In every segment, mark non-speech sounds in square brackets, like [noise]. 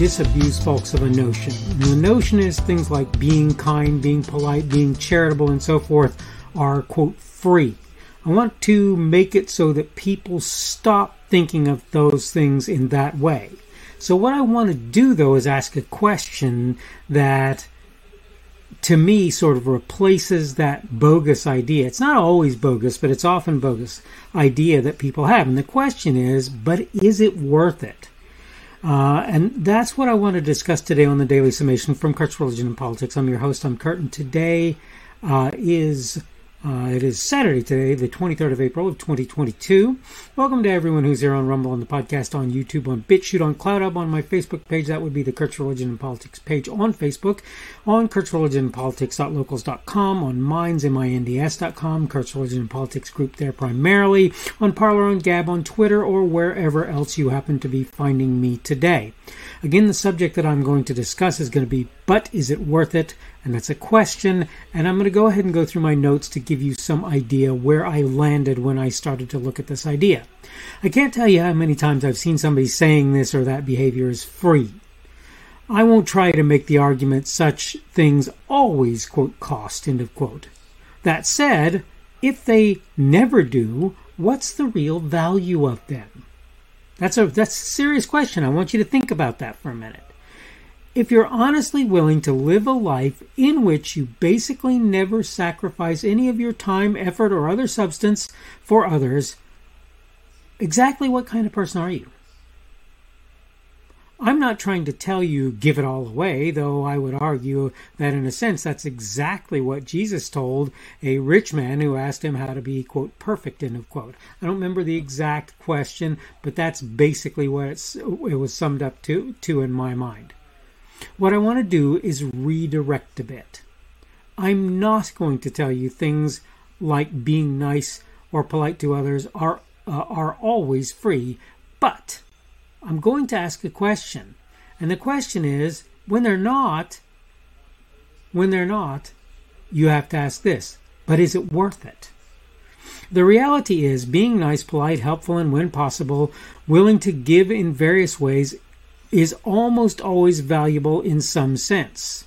disabuse folks of a notion. And the notion is things like being kind, being polite, being charitable, and so forth are, quote, free. I want to make it so that people stop thinking of those things in that way. So, what I want to do though is ask a question that to me sort of replaces that bogus idea. It's not always bogus, but it's often bogus idea that people have. And the question is, but is it worth it? Uh, and that's what I want to discuss today on the Daily Summation from Kurt's Religion and Politics. I'm your host, I'm Kurt, and today uh, is uh, it is Saturday today, the 23rd of April of 2022. Welcome to everyone who's here on Rumble, on the podcast, on YouTube, on BitChute, on CloutHub, on my Facebook page. That would be the Kurt's Religion and Politics page on Facebook, on Kurt's Religion and Politics.locals.com, on Minds, M-I-N-D-S.com, Kurt's Religion and Politics group there primarily, on Parler, on Gab, on Twitter, or wherever else you happen to be finding me today. Again, the subject that I'm going to discuss is going to be, but is it worth it? And that's a question. And I'm going to go ahead and go through my notes to give you some idea where I landed when I started to look at this idea. I can't tell you how many times I've seen somebody saying this or that behavior is free. I won't try to make the argument such things always, quote, cost, end of quote. That said, if they never do, what's the real value of them? That's a that's a serious question. I want you to think about that for a minute. If you're honestly willing to live a life in which you basically never sacrifice any of your time, effort, or other substance for others, exactly what kind of person are you? I'm not trying to tell you give it all away, though I would argue that in a sense that's exactly what Jesus told a rich man who asked him how to be, quote, perfect, end of quote. I don't remember the exact question, but that's basically what it was summed up to, to in my mind. What I want to do is redirect a bit. I'm not going to tell you things like being nice or polite to others are, uh, are always free, but I'm going to ask a question. And the question is when they're not, when they're not, you have to ask this, but is it worth it? The reality is being nice, polite, helpful, and when possible, willing to give in various ways is almost always valuable in some sense.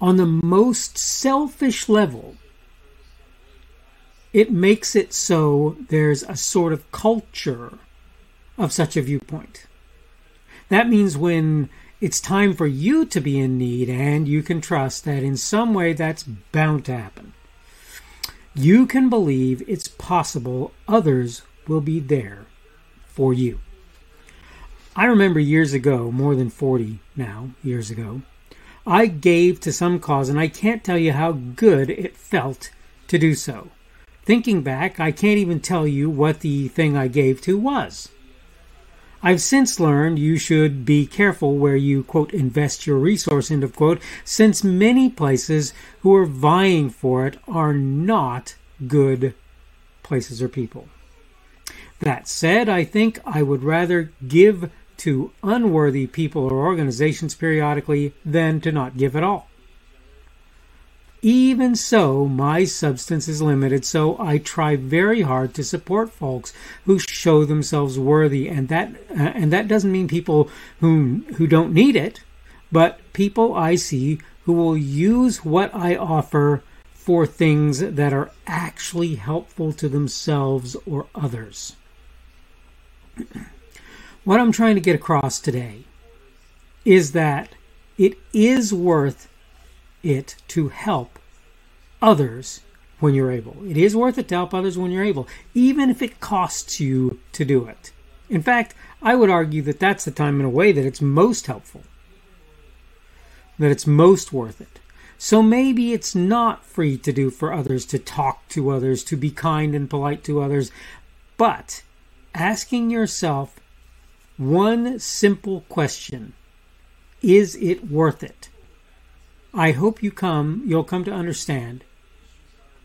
On the most selfish level, it makes it so there's a sort of culture of such a viewpoint. That means when it's time for you to be in need and you can trust that in some way that's bound to happen, you can believe it's possible others will be there for you. I remember years ago, more than 40 now, years ago, I gave to some cause and I can't tell you how good it felt to do so. Thinking back, I can't even tell you what the thing I gave to was. I've since learned you should be careful where you, quote, invest your resource, end of quote, since many places who are vying for it are not good places or people. That said, I think I would rather give to unworthy people or organizations periodically than to not give at all. Even so, my substance is limited, so I try very hard to support folks who show themselves worthy, and that uh, and that doesn't mean people who who don't need it, but people I see who will use what I offer for things that are actually helpful to themselves or others. [clears throat] what I'm trying to get across today is that it is worth it to help others when you're able. It is worth it to help others when you're able, even if it costs you to do it. In fact, I would argue that that's the time in a way that it's most helpful, that it's most worth it. So maybe it's not free to do for others, to talk to others, to be kind and polite to others, but asking yourself one simple question Is it worth it? I hope you come, you'll come to understand.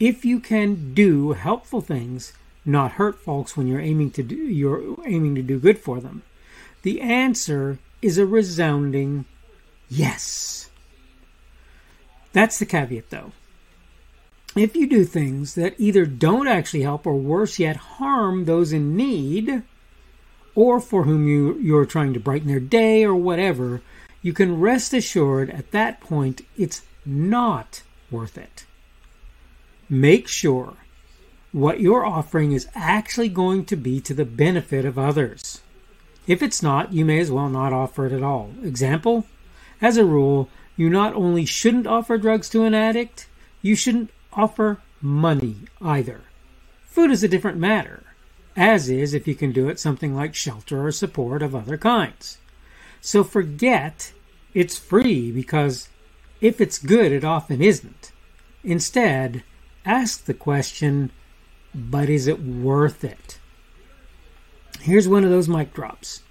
If you can do helpful things, not hurt folks when you're aiming to do you're aiming to do good for them, the answer is a resounding yes. That's the caveat though. If you do things that either don't actually help or worse yet harm those in need, or for whom you, you're trying to brighten their day or whatever, you can rest assured at that point it's not worth it. Make sure what you're offering is actually going to be to the benefit of others. If it's not, you may as well not offer it at all. Example? As a rule, you not only shouldn't offer drugs to an addict, you shouldn't offer money either. Food is a different matter, as is, if you can do it, something like shelter or support of other kinds. So forget it's free because if it's good, it often isn't. Instead, ask the question, but is it worth it? Here's one of those mic drops.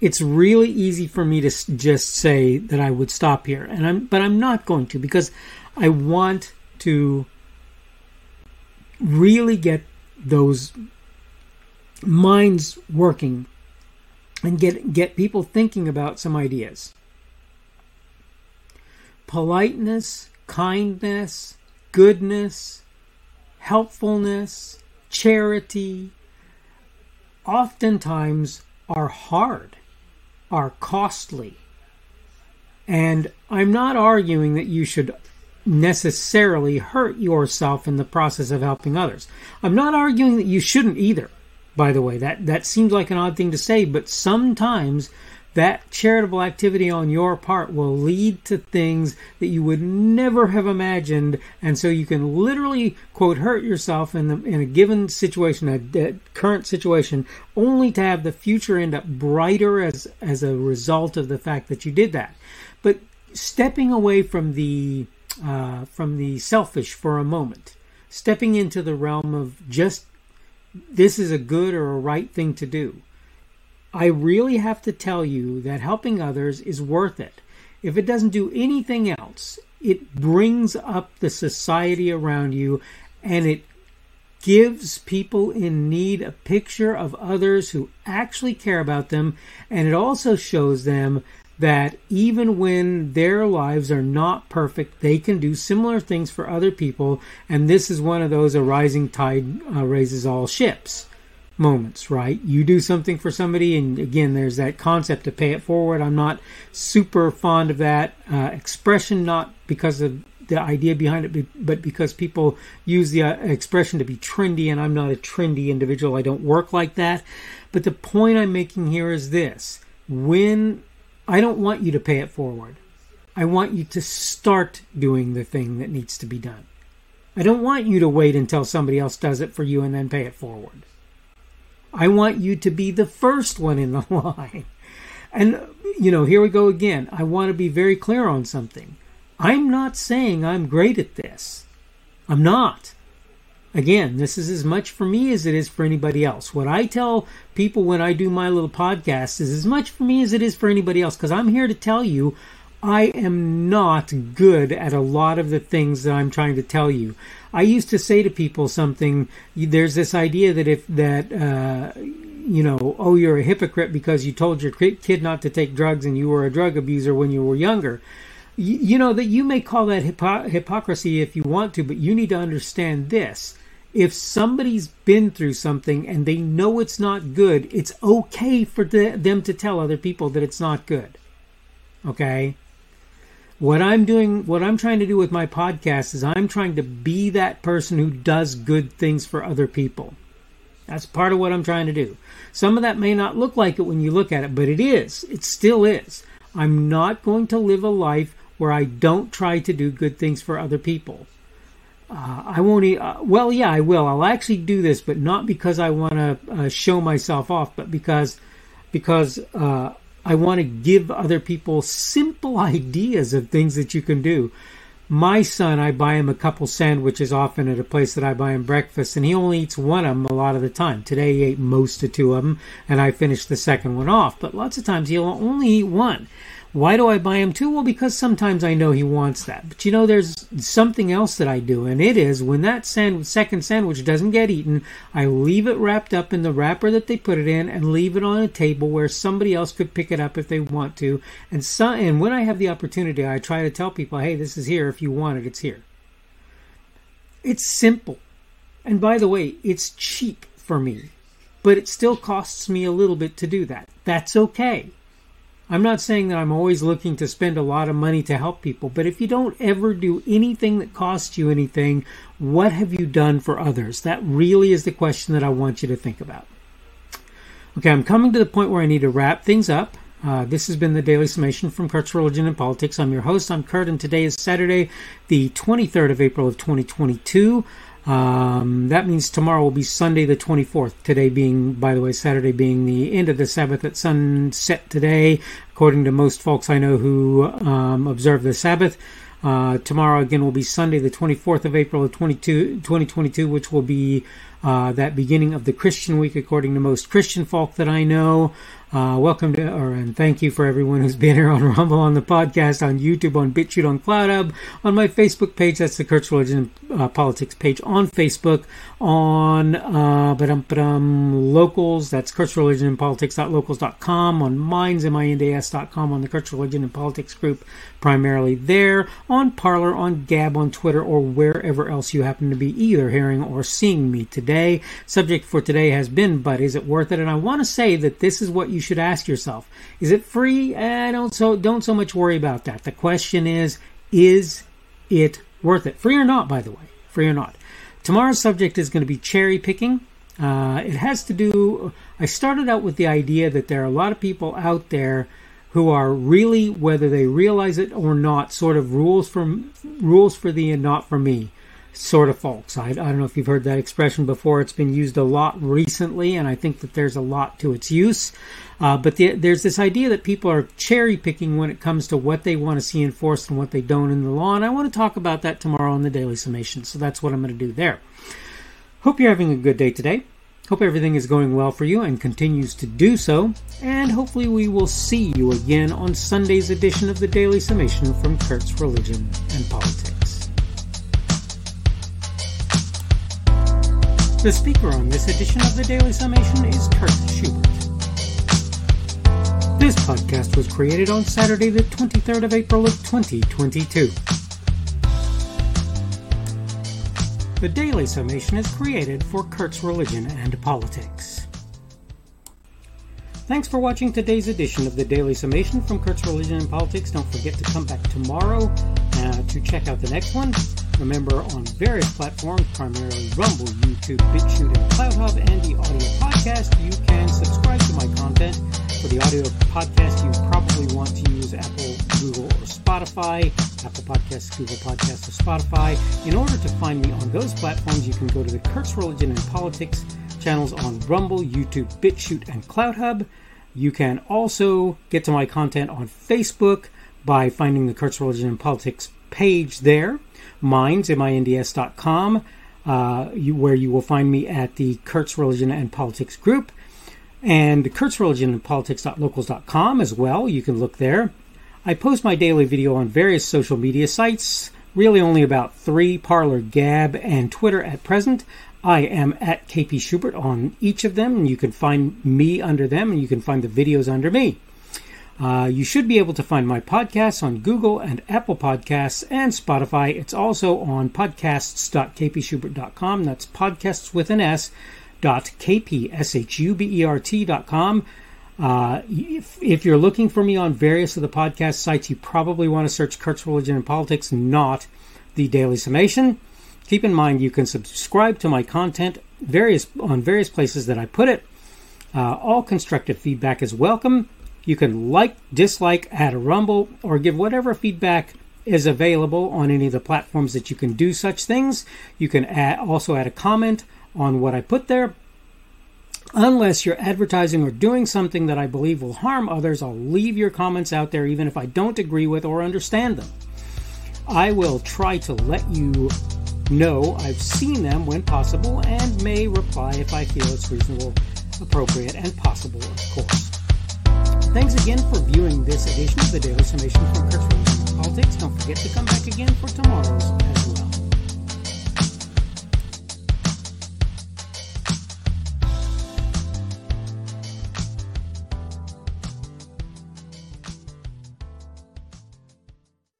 It's really easy for me to just say that I would stop here, and I'm, but I'm not going to because I want to really get those minds working and get get people thinking about some ideas. Politeness, kindness, goodness, helpfulness, charity, oftentimes are hard, are costly. And I'm not arguing that you should necessarily hurt yourself in the process of helping others. I'm not arguing that you shouldn't either. By the way, that that seems like an odd thing to say, but sometimes that charitable activity on your part will lead to things that you would never have imagined and so you can literally quote hurt yourself in the in a given situation a, a, current situation only to have the future end up brighter as as a result of the fact that you did that but stepping away from the uh, from the selfish for a moment stepping into the realm of just this is a good or a right thing to do I really have to tell you that helping others is worth it. If it doesn't do anything else, it brings up the society around you and it gives people in need a picture of others who actually care about them. And it also shows them that even when their lives are not perfect, they can do similar things for other people. And this is one of those a rising tide uh, raises all ships moments, right? You do something for somebody, and again, there's that concept to pay it forward. I'm not super fond of that uh, expression, not because of the idea behind it, but because people use the uh, expression to be trendy, and I'm not a trendy individual. I don't work like that. But the point I'm making here is this when I don't want you to pay it forward, I want you to start doing the thing that needs to be done. I don't want you to wait until somebody else does it for you and then pay it forward. I want you to be the first one in the [laughs] line. And, you know, here we go again. I want to be very clear on something. I'm not saying I'm great at this. I'm not. Again, this is as much for me as it is for anybody else. What I tell people when I do my little podcast is as much for me as it is for anybody else because I'm here to tell you I am not good at a lot of the things that I'm trying to tell you. I used to say to people something. There's this idea that if that uh, you know, oh, you're a hypocrite because you told your kid not to take drugs and you were a drug abuser when you were younger. You, know that you may call that hypo- hypocrisy if you want to, but you need to understand this. If somebody's been through something and they know it's not good, it's okay for the, them to tell other people that it's not good. Okay? What I'm doing, what I'm trying to do with my podcast is I'm trying to be that person who does good things for other people. That's part of what I'm trying to do. Some of that may not look like it when you look at it, but it is. It still is. I'm not going to live a life where I don't try to do good things for other people. Uh, I won't. Uh, well, yeah, I will. I'll actually do this, but not because I want to uh, show myself off, but because because uh, I want to give other people simple [laughs] ideas of things that you can do. My son, I buy him a couple sandwiches often at a place that I buy him breakfast, and he only eats one of them a lot of the time. Today he ate most of two of them, and I finished the second one off. But lots of times he'll only eat one. Why do I buy him two? Well, because sometimes I know he wants that. But you know, there's something else that I do, and it is when that sand- second sandwich doesn't get eaten, I leave it wrapped up in the wrapper that they put it in and leave it on a table where somebody else could pick it up if they want to. And, so, and when I have the opportunity, I try to tell people, hey, this is here. If you want it, it's here. It's simple. And by the way, it's cheap for me but it still costs me a little bit to do that. That's okay. I'm not saying that I'm always looking to spend a lot of money to help people, but if you don't ever do anything that costs you anything, what have you done for others? That really is the question that I want you to think about. Okay, I'm coming to the point where I need to wrap things up. Uh, this has been the Daily Summation from Kurt's Religion and Politics. I'm your host. I'm Kurt, and today is Saturday, the 23rd of April of 2022. Um, that means tomorrow will be Sunday the 24th. Today being, by the way, Saturday being the end of the Sabbath at sunset today, according to most folks I know who um, observe the Sabbath. Uh, tomorrow again will be Sunday the 24th of April of 2022, which will be uh, that beginning of the Christian week, according to most Christian folk that I know. Uh, welcome to, or and thank you for everyone who's been here on [laughs] Rumble, on the podcast, on YouTube, on BitChute, on CloutHub, on my Facebook page. That's the Kurt's Religion uh, Politics page on Facebook. On uh, locals, that's Kurt's Religion and Politics.locals.com. On Minds, M-I-N-D-S.com. On the Kurt's Religion and Politics group, primarily there. On Parler, on Gab, on Twitter, or wherever else you happen to be either hearing or seeing me today. Subject for today has been, but is it worth it? And I want to say that this is what you should ask yourself. Is it free? Eh, don't so don't so much worry about that. The question is, is it worth it? Free or not, by the way. Free or not. Tomorrow's subject is going to be cherry picking. Uh, it has to do. I started out with the idea that there are a lot of people out there who are really, whether they realize it or not, sort of rules for rules for thee and not for me sort of folks. I, I, don't know if you've heard that expression before. It's been used a lot recently, and I think that there's a lot to its use. Uh, but the, there's this idea that people are cherry picking when it comes to what they want to see enforced and what they don't in the law, and I want to talk about that tomorrow in the Daily Summation. So that's what I'm going to do there. Hope you're having a good day today. Hope everything is going well for you and continues to do so. And hopefully, we will see you again on Sunday's edition of the Daily Summation from Kurt's Religion and Politics. The speaker on this edition of the Daily Summation is Kurt Schubert. This podcast was created on Saturday, the 23rd of April of 2022. The Daily Summation is created for Kurt's Religion and Politics. Thanks for watching today's edition of the Daily Summation from Kurt's Religion and Politics. Don't forget to come back tomorrow uh, to check out the next one. Remember, on various platforms, primarily Rumble, YouTube, BitChute, and CloutHub, and the audio podcast, you can subscribe to my content. For the audio podcast, you probably want to use Apple, Google, or Spotify. Apple Podcasts, Google Podcasts, or Spotify. In order to find me on those platforms, you can go to the Kurt's Religion and Politics channels on Rumble, YouTube, BitChute, and CloutHub. You can also get to my content on Facebook by finding the Kurt's Religion and Politics page there minds, M-I-N-D-S.com, uh, you, where you will find me at the Kurt's Religion and Politics group, and Kurt's Religion and Politics.locals.com as well. You can look there. I post my daily video on various social media sites, really only about three Parler, Gab, and Twitter at present. I am at KP Schubert on each of them, and you can find me under them, and you can find the videos under me. Uh, you should be able to find my podcasts on Google and Apple Podcasts and Spotify. It's also on podcasts.kpschubert.com. That's podcasts with an S dot kpschubert.com. Uh, if, if you're looking for me on various of the podcast sites, you probably want to search Kurt's Religion and Politics, not the Daily Summation. Keep in mind you can subscribe to my content various on various places that I put it. Uh, all constructive feedback is welcome. You can like, dislike, add a rumble, or give whatever feedback is available on any of the platforms that you can do such things. You can add, also add a comment on what I put there. Unless you're advertising or doing something that I believe will harm others, I'll leave your comments out there even if I don't agree with or understand them. I will try to let you know I've seen them when possible and may reply if I feel it's reasonable, appropriate, and possible, of course. Thanks again for viewing this edition of the Daily Summation from Kurt's Politics. Don't forget to come back again for tomorrow's as well.